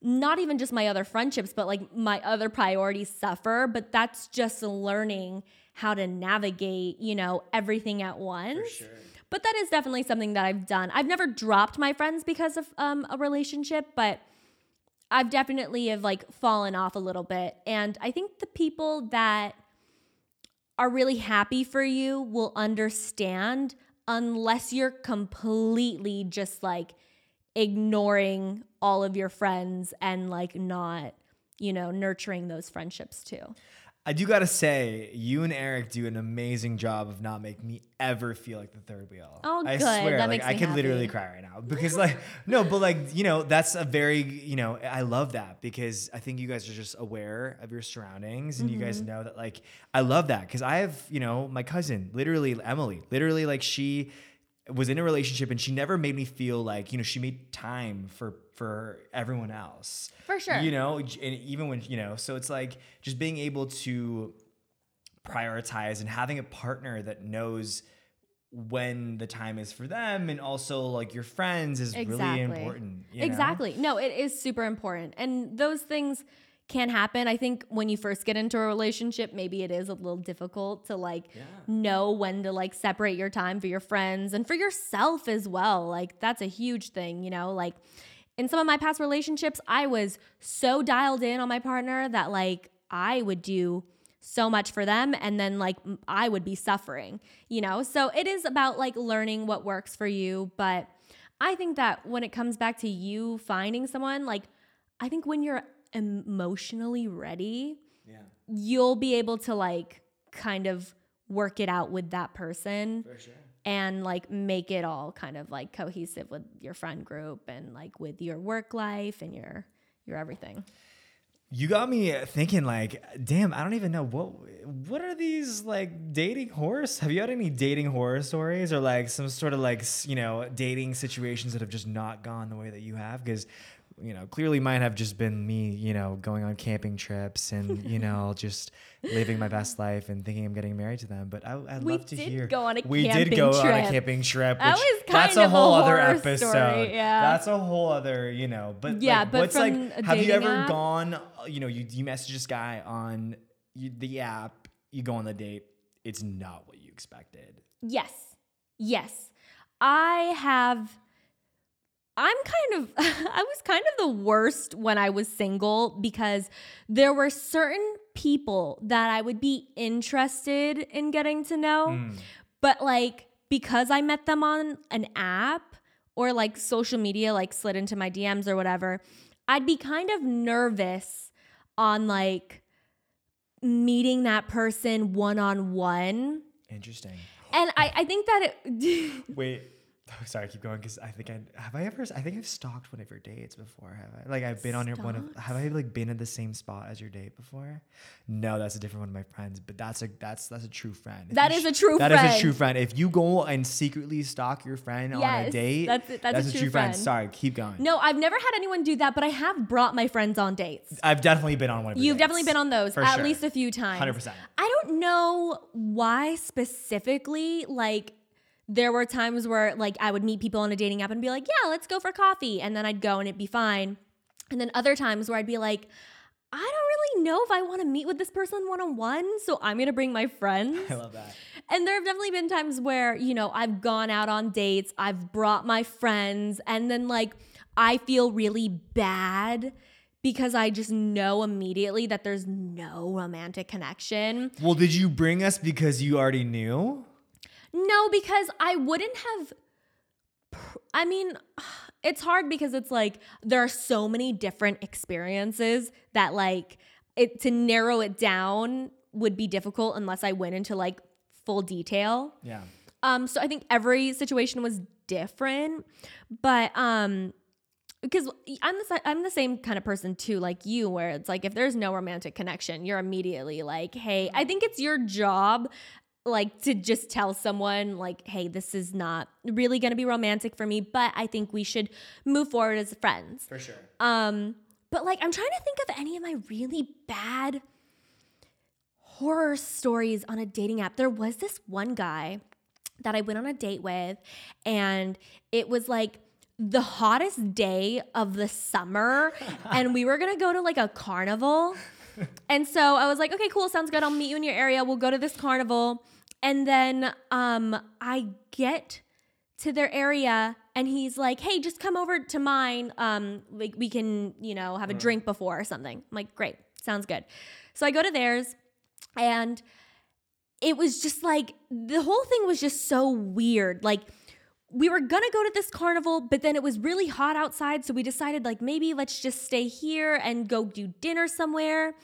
not even just my other friendships, but like my other priorities suffer. But that's just learning how to navigate, you know, everything at once. But that is definitely something that I've done. I've never dropped my friends because of um, a relationship, but I've definitely have like fallen off a little bit. And I think the people that are really happy for you will understand unless you're completely just like ignoring all of your friends and like not, you know, nurturing those friendships too. I do gotta say, you and Eric do an amazing job of not making me ever feel like the third wheel. Oh, I good. swear, That like I could literally cry right now because, like, no, but like you know, that's a very you know, I love that because I think you guys are just aware of your surroundings and you guys Mm-hmm. know that like I love that because I have you know my cousin, literally Emily, literally like she was in a relationship and she never made me feel like you know she made time for for everyone else For sure. you know and even when you know so it's like just being able to prioritize and having a partner that knows when the time is for them and also like your friends is really important you know? Exactly. No, it is super important. And those things can happen. I think when you first get into a relationship, maybe it is a little difficult to like know when to like separate your time for your friends and for yourself as well. Like that's a huge thing, you know? Like in some of my past relationships, I was so dialed in on my partner that like I would do so much for them and then like I would be suffering, you know? So it is about like learning what works for you, but I think that when it comes back to you finding someone, like I think when you're emotionally ready, yeah. you'll be able to like kind of work it out with that person for sure. and like make it all kind of like cohesive with your friend group and like with your work life and your your everything. you got me thinking like damn i don't even know what what are these like dating horror have you had any dating horror stories or like some sort of like you know dating situations that have just not gone the way that you have? Because you know clearly mine have just been me you know going on camping trips and you know just living my best life and thinking i'm getting married to them but I, i'd We love to did hear go on a we did go on a camping trip That which- was that's kind a of a whole other episode story, yeah. that's a whole other you know but Yeah, like, but what's like have you ever app? gone you know you, you message this guy on you, the app you go on the date it's not what you expected Yes. Yes. I have I'm kind of I was kind of the worst when I was single because there were certain people that I would be interested in getting to know. Hmm. But like because I met them on an app or like social media like slid into my DMs or whatever, I'd be kind of nervous on like meeting that person one on one. interesting And I, I think that it wait oh, sorry keep going because i think i have i ever i think i've stalked one of your dates before have i like i've been on your one of have i like been in the same spot as your date before no that's a different one of my friends but that's a that's that's a true friend If That you a true friend. That is a true friend if you go and secretly stalk your friend on a date that's it- that's a true friend. sorry keep going No, I've never had anyone do that, but I have brought my friends on dates. i've definitely been on one of You've dates. definitely been on those at sure. least a few times. 100%. I don't know why specifically, like, there were times where, like, I would meet people on a dating app and be like, yeah, let's go for coffee. And then I'd go and it'd be fine. And then other times where I'd be like, I don't really know if I want to meet with this person one on one. So I'm going to bring my friends. i love that And there have definitely been times where, you know, I've gone out on dates, I've brought my friends, and then like I feel really bad because I just know immediately that there's no romantic connection. well did you bring us because you already knew No, because I wouldn't have. I mean, it's hard because it's like there are so many different experiences that like it to narrow it down would be difficult unless I went into like full detail. yeah Um, so I think every situation was different, but um, because I'm the I'm the same kind of person too, like you, where it's like if there's no romantic connection, you're immediately like, hey, I think it's your job, like to just tell someone like, hey, this is not really gonna be romantic for me, but I think we should move forward as friends. for sure Um, but like I'm trying to think of any of my really bad horror stories on a dating app. There was this one guy that I went on a date with, and it was like the hottest day of the summer, and we were gonna go to like a carnival. And so I was like, okay, cool, sounds good. I'll meet you in your area. We'll go to this carnival. And then um I get to their area and he's like, "Hey, just come over to mine. Um, like we can, you know, have a drink before or something." I'm like, "Great, sounds good." So I go to theirs, and it was just like the whole thing was just so weird. Like we were gonna go to this carnival, but then it was really hot outside, so we decided like maybe let's just stay here and go do dinner somewhere.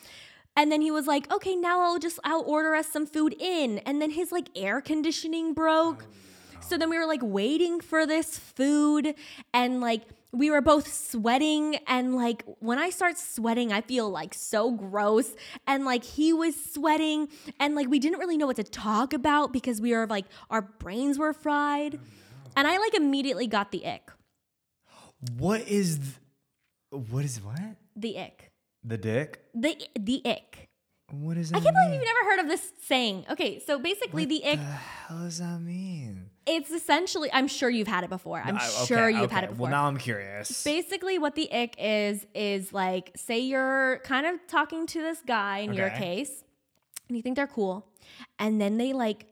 And then he was like, "Okay, now I'll just I'll order us some food in." And then his like air conditioning broke. Oh, so then we were like waiting for this food and like we were both sweating and like when I start sweating I feel like so gross and like he was sweating and like we didn't really know what to talk about because we were like our brains were fried. Oh, and I like immediately got the ick. What is th- what is what? The ick. The dick? The the ick. What is that I can't believe you've never heard of this saying. Okay, so basically the ick What the hell does that mean? it's essentially I'm sure you've had it before. I'm I- okay, sure you've had it before. Well, now I'm curious. basically what the ick is is like say you're kind of talking to this guy in your case and you think they're cool and then they like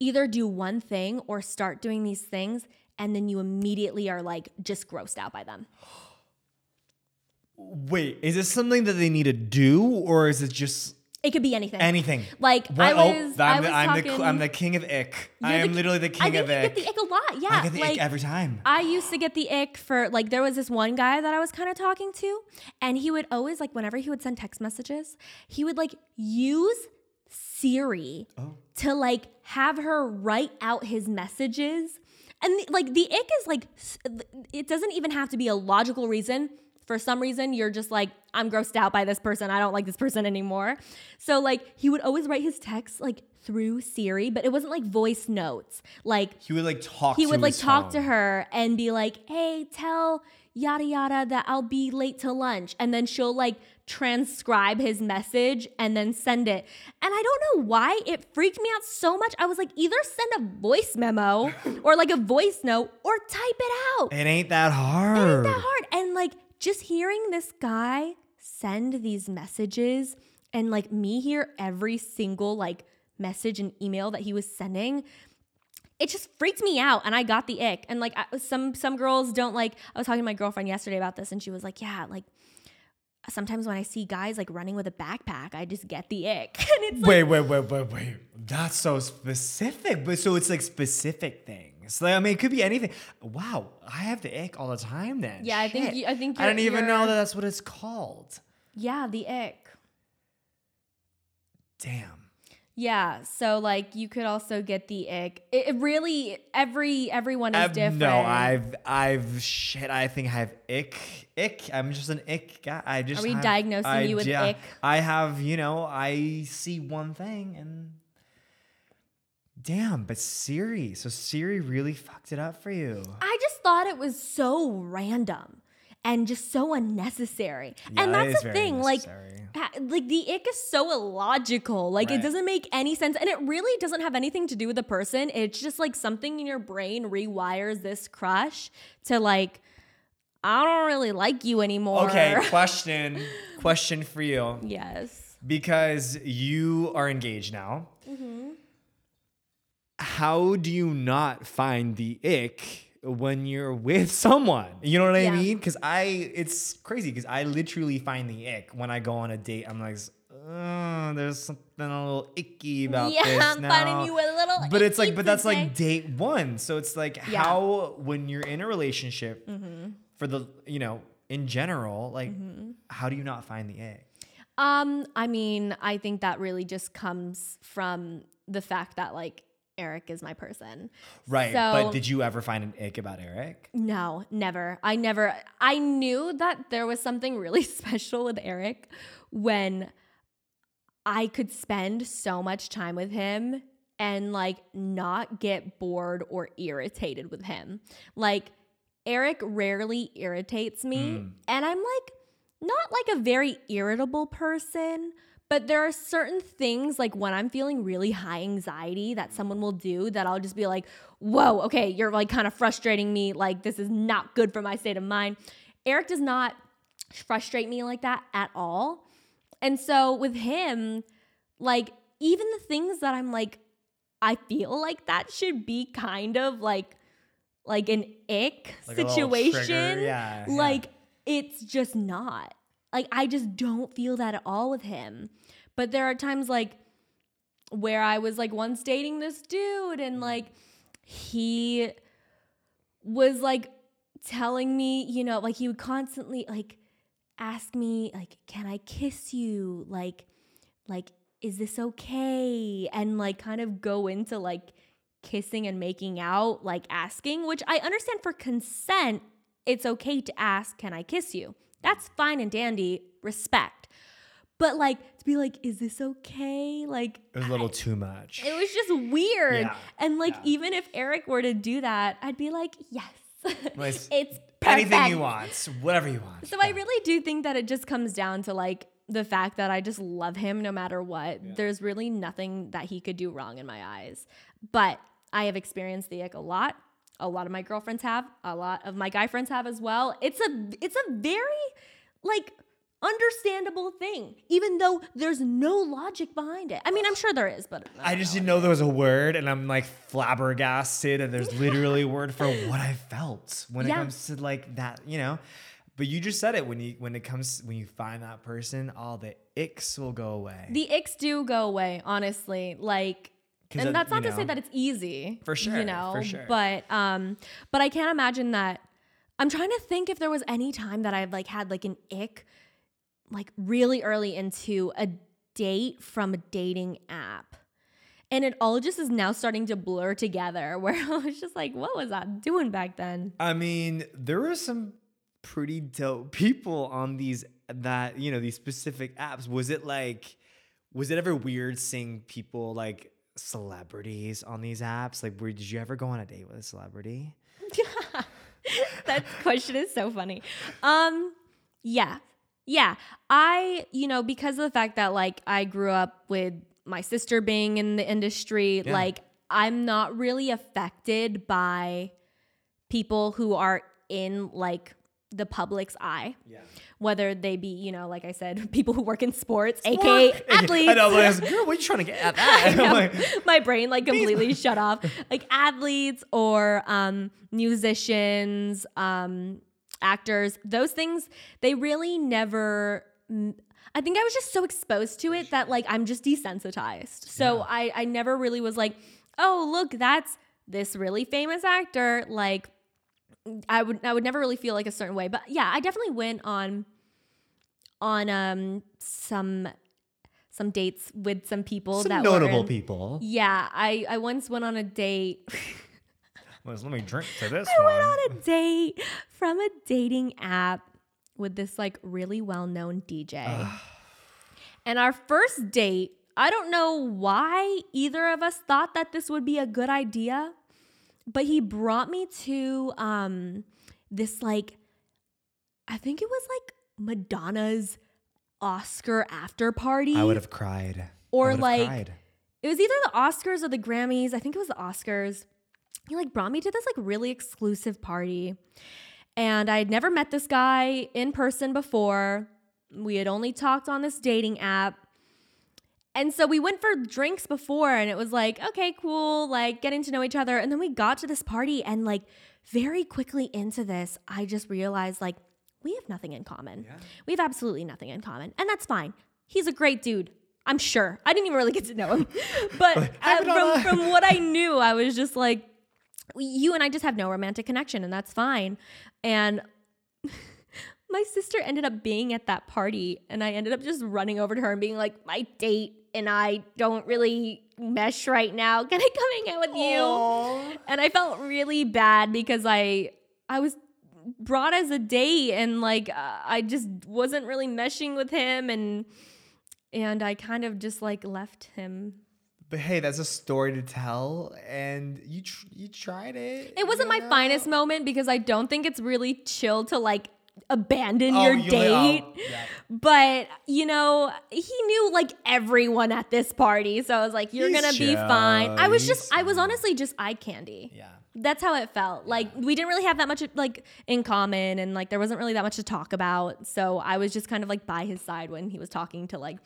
either do one thing or start doing these things and then you immediately are like just grossed out by them Wait, is this something that they need to do, or is it just it could be anything anything? like What? I oh, was, I'm, I the, I'm, talking, the, I'm the king of ick. I am the- literally the king I think of you ick. get the ick a lot yeah I get the like, ick every time. I used to get the ick for like there was this one guy that I was kind of talking to, and he would always like whenever he would send text messages, he would like use Siri Oh. to like have her write out his messages. And like the ick is like it doesn't even have to be a logical reason. For some reason, you're just like, I'm grossed out by this person. I don't like this person anymore. So like he would always write his texts like through Siri, but it wasn't like voice notes. Like he would like talk. he to would like talk to her and be like, "Hey, tell yada yada that I'll be late to lunch," and then she'll like transcribe his message and then send it. And I don't know why it freaked me out so much. I was like, either send a voice memo or like a voice note or type it out. It ain't that hard. It ain't that hard. And like just hearing this guy send these messages and like me hear every single like message and email that he was sending, it just freaked me out and I got the ick. And like I, some some girls don't like I was talking to my girlfriend yesterday about this and she was like, "Yeah, like sometimes when I see guys like running with a backpack, I just get the ick." And it's like Wait, wait, wait, wait, wait. That's so specific. But so it's like specific things. Like I mean, it could be anything. Wow, I have the ick all the time. Then. Yeah, I think you- I think I didn't even know that that's what it's called. yeah, the ick. Damn. Yeah, so like you could also get the ick. It, it really every everyone is I've- different. No, I've, I've shit. I think I have ick, ick. I'm just an ick guy. I just Are we have- diagnosing I- you with yeah, ick? I have, you know, I see one thing and. Damn, but Siri. So Siri really fucked it up for you. I just thought it was so random and just so unnecessary. Yeah, and that's the thing, like like the ick is so illogical. Like Right. it doesn't make any sense and it really doesn't have anything to do with the person. It's just like something in your brain rewires this crush to like I don't really like you anymore. Okay, question. question for you. yes. Because you are engaged now. Mm-hmm. How do you not find the ick when you're with someone? You know what I Yeah. mean? Because I, it's crazy because I literally find the ick when I go on a date. I'm like, oh, there's something a little icky about yeah, this I'm now. finding you a little but it's like, but that's today. like date one. So it's like Yeah. Mm-hmm. how when you're in a relationship for the, you know, in general, like how do you not find the ick? Um, I mean, I think that really just comes from the fact that like Eric is my person. Right. So- but did you ever find an ick about Eric? No, never. I never I knew that there was something really special with Eric when I could spend so much time with him and like not get bored or irritated with him. Like Eric rarely irritates me hmm. and I'm like not like a very irritable person, but there are certain things like when I'm feeling really high anxiety that someone will do that I'll just be like, whoa, okay, you're like kind of frustrating me. Like, this is not good for my state of mind. Eric does not frustrate me like that at all. And so with him, like, even the things that I'm like, I feel like that should be kind of like, like an ick Like trigger, situation. yeah, yeah. Like it's just not. Like I just don't feel that at all with him. But there are times like where I was like once dating this dude and like he was like telling me, you know, like he would constantly like ask me like can I kiss you? Like like is this okay? And like kind of go into like kissing and making out, like asking, which I understand for consent, it's okay to ask, can I kiss you? That's fine and dandy, respect. But like to be like, is this okay? Like It was a little too much. it was just weird. Yeah, And like yeah. even if Eric were to do that, I'd be like, yes. It's Anything perfect. you want, whatever you want. So I really do think that it just comes down to like the fact that I just love him no matter what. There's really nothing that he could do wrong in my eyes. But I have experienced the ick a lot. A lot of my girlfriends have, a lot of my guy friends have as well. It's a it's a very like understandable thing, even though there's no logic behind it. I mean, I'm sure there is, but I just didn't know there was a word, and I'm like flabbergasted, and there's literally a word for what I felt when it comes to like that, you know. But you just said it when you when it comes when you find that person, all the icks will go away. the icks do go away, honestly. Like and that- that's not you to say that it's easy. For sure, You know. for sure. But um but I can't imagine that I'm trying to think if there was any time that I've like had like an ick like really early into a date from a dating app. And it all just is now starting to blur together where I was just like, what was I doing back then? I mean, there were some pretty dope people on these that you know these specific apps. Was it like, was it ever weird seeing people like celebrities on these apps? Like, did you ever go on a date with a celebrity? that question is so funny. Um, yeah, yeah. I, you know, because of the fact that like I grew up with my sister being in the industry, Yeah. like I'm not really affected by people who are in like the public's eye. Yeah. Whether they be, you know, like I said, people who work in sports, aka athletes. I know, like, girl, what are you trying to get at that? I like, my brain like completely shut off. Like athletes or um, musicians, um, actors, those things, they really never. I think I was just so exposed to it that like I'm just desensitized. So I I never really was like, oh look, that's this really famous actor. Like I would I would never really feel like a certain way. But yeah, I definitely went on on um some some dates with some people some that notable were in, people. Yeah, I I once went on a date. Well, let me drink to this I one. went on a date from a dating app with this like really well-known DJ. and our first date, I don't know why either of us thought that this would be a good idea, but he brought me to um this like I think it was like Madonna's Oscar after party. I would have cried. Or like- cried. it was either the Oscars or the Grammys. I think it was the Oscars. He like brought me to this like really exclusive party. And I had never met this guy in person before. We had only talked on this dating app. And so we went for drinks before and it was like, okay, cool, like getting to know each other. And then we got to this party and like very quickly into this, I just realized like we have nothing in common. We have absolutely nothing in common. And that's fine. He's a great dude. I'm sure. I didn't even really get to know him. But uh, from, from what I knew, I was just like, you and I just have no romantic connection, and that's fine. And my sister ended up being at that party, and I ended up just running over to her and being like, my date and I don't really mesh right now. Can I come hang out with you? And I felt really bad because I I was brought as a date and like uh, I just wasn't really meshing with him and and I kind of just like left him. But hey, that's a story to tell, and you tr- you tried it. It wasn't my know? finest moment because I don't think it's really chill to like abandon Oh, your you- date. oh, yeah. But, you know, he knew like everyone at this party. So I was like, you're going to be fine. I was just, I was honestly just eye candy. Yeah. That's how it felt. Like we didn't really have that much like in common and like there wasn't really that much to talk about. So I was just kind of like by his side when he was talking to like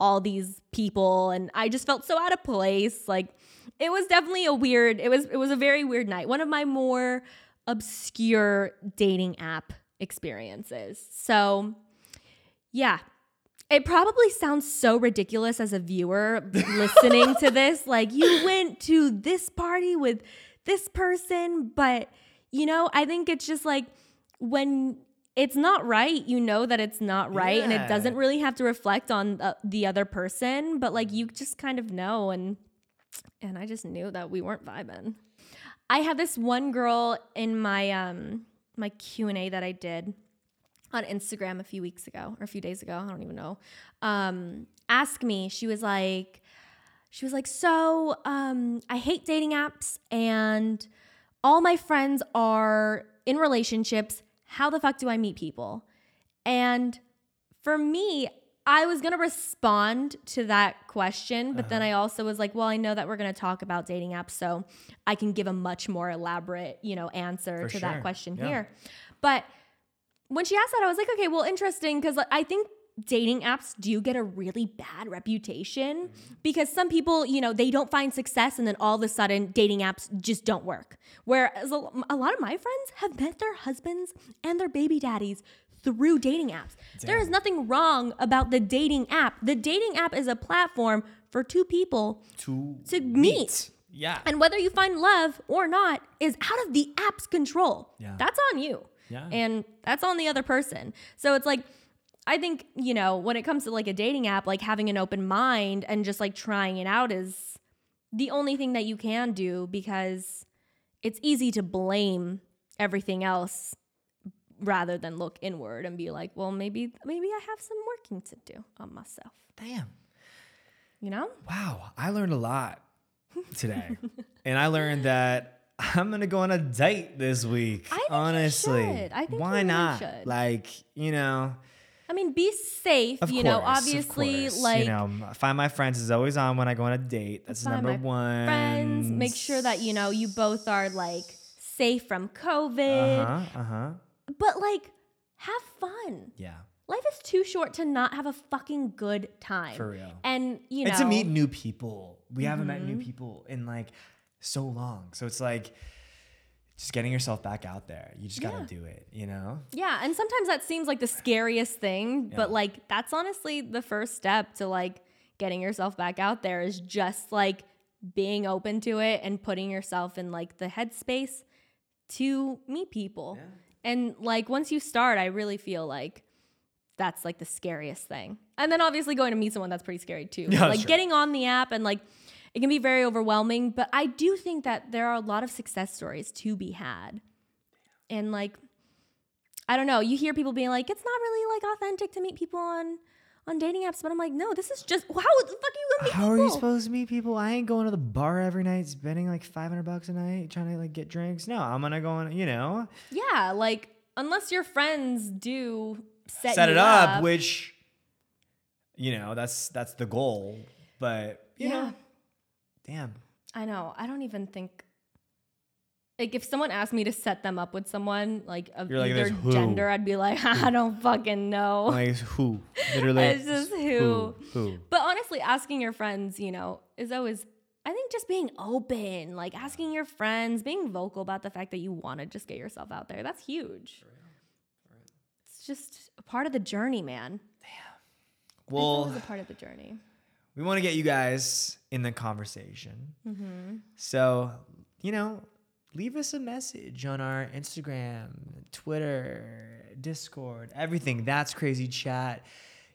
all these people and I just felt so out of place. Like it was definitely a weird it was it was a very weird night. One of my more obscure dating app experiences. So, yeah. It probably sounds so ridiculous as a viewer listening to this. Like, you went to this party with this person, but you know, I think it's just like when it's not right, you know that it's not right, and it doesn't really have to reflect on the, the other person, but like you just kind of know. And and I just knew that we weren't vibing. I had this one girl in my um my Q and A that I did on Instagram a few weeks ago or a few days ago. I don't even know. Um, ask me. She was like, she was like, so um, I hate dating apps and all my friends are in relationships. How the fuck do I meet people? And for me, I was gonna respond to that question, but then uh-huh. I also was like, well, I know that we're gonna talk about dating apps, so I can give a much more elaborate, you know, answer For to sure. that question Yeah. here. But when she asked that, I was like, okay, well, interesting, because I think dating apps do get a really bad reputation mm-hmm. because some people, you know, they don't find success and then all of a sudden dating apps just don't work. Whereas a a lot of my friends have met their husbands and their baby daddies through dating apps. There is nothing wrong about the dating app. The dating app is a platform for two people To to meet. Yeah. And whether you find love or not is out of the app's control. Yeah. That's on you. Yeah. And that's on the other person. So it's like, I think, you know, when it comes to like a dating app, like having an open mind and just like trying it out is the only thing that you can do because it's easy to blame everything else rather than look inward and be like, well, maybe maybe I have some working to do on myself. Damn. You know? Wow. I learned a lot today. and I learned that I'm gonna go on a date this week. I think you honestly. should. I think why not? should. Like, you know, I mean, be safe. of you course, know, obviously, course. like you know, find my friends is always on when I go on a date. That's number one. friends. Make sure that you know you both are like safe from COVID. Uh-huh. Uh-huh. But like, have fun. Yeah. Life is too short to not have a fucking good time. For real. And you know, and to meet new people. We haven't met Mm-hmm. new people in like so long. So it's like just getting yourself back out there. You just Yeah. gotta do it, you know? yeah. And sometimes that seems like the scariest thing, Yeah. but like that's honestly the first step to like getting yourself back out there is just like being open to it and putting yourself in like the headspace to meet people. And like once you start, I really feel like that's like the scariest thing. And then obviously going to meet someone that's pretty scary too. Yeah, like getting on the app and like it can be very overwhelming, but I do think that there are a lot of success stories to be had. And like I don't know, you hear people being like it's not really like authentic to meet people on on dating apps, but I'm like, no, this is just how the fuck are you gonna meet How people? are you supposed to meet people? I ain't going to the bar every night, spending like 500 bucks a night trying to like get drinks. No, I'm gonna go on, you know, yeah, like unless your friends do set, set it up, which, you know, that's that's the goal. But you Yeah. know, damn. I know. I don't even think like if someone asked me to set them up with someone like of You're like, either "There's who?" gender, I'd be like, I don't fucking know. Like who? Literally, It's just who. Who? But honestly, asking your friends, you know, is always I think just being open, like asking your friends, being vocal about the fact that you want to just get yourself out there. That's huge. It's just a part of the journey, man. it's Well, always a part of the journey. we want to get you guys in the conversation. Mm-hmm. So, you know, leave us a message on our Instagram, Twitter, Discord, everything. That's crazy chat.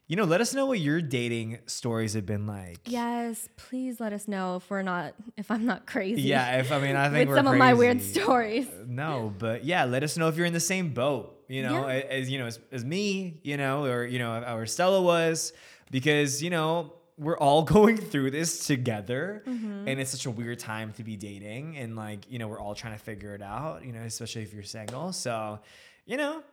You know, let us know what your dating stories have been like. Yes, please let us know if we're not if I'm not crazy. Yeah, if I mean, I think with we're some of my weird stories. Uh, no, but yeah, let us know if you're in the same boat, you know, Yeah. as you know, as, as me, you know, or you know, or Stella was, because you know, we're all going through this together, Mm-hmm. and it's such a weird time to be dating, and like you know, we're all trying to figure it out, you know, especially if you're single. So, you know,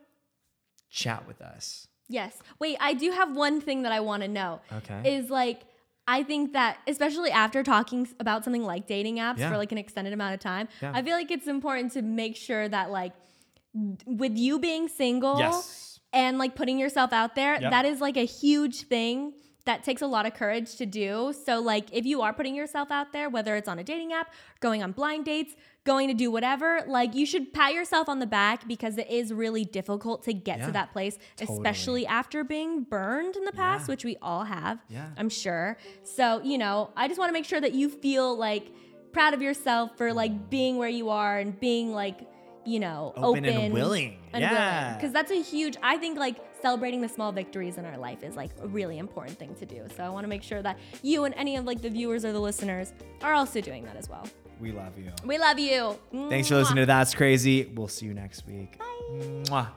chat with us. Yes. Wait, I do have one thing that I want to know. Okay. Is like I think that especially after talking about something like dating apps Yeah. for like an extended amount of time, Yeah. I feel like it's important to make sure that like with you being single Yes. and like putting yourself out there, Yep. that is like a huge thing that takes a lot of courage to do. So, like, if you are putting yourself out there, whether it's on a dating app, going on blind dates, going to do whatever, like, you should pat yourself on the back because it is really difficult to get Yeah, to that place, totally. especially after being burned in the past, Yeah. which we all have, Yeah. I'm sure. So, you know, I just want to make sure that you feel like proud of yourself for like mm. being where you are and being like, you know, Open open, and willing. Yeah. Because that's a huge, I think like celebrating the small victories in our life is like a really important thing to do. So I want to make sure that you and any of like the viewers or the listeners are also doing that as well. We love you. We love you. Thanks for listening to That's Crazy. We'll see you next week. Bye. Mwah.